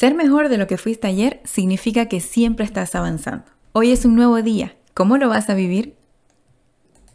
Ser mejor de lo que fuiste ayer significa que siempre estás avanzando. Hoy es un nuevo día. ¿Cómo lo vas a vivir?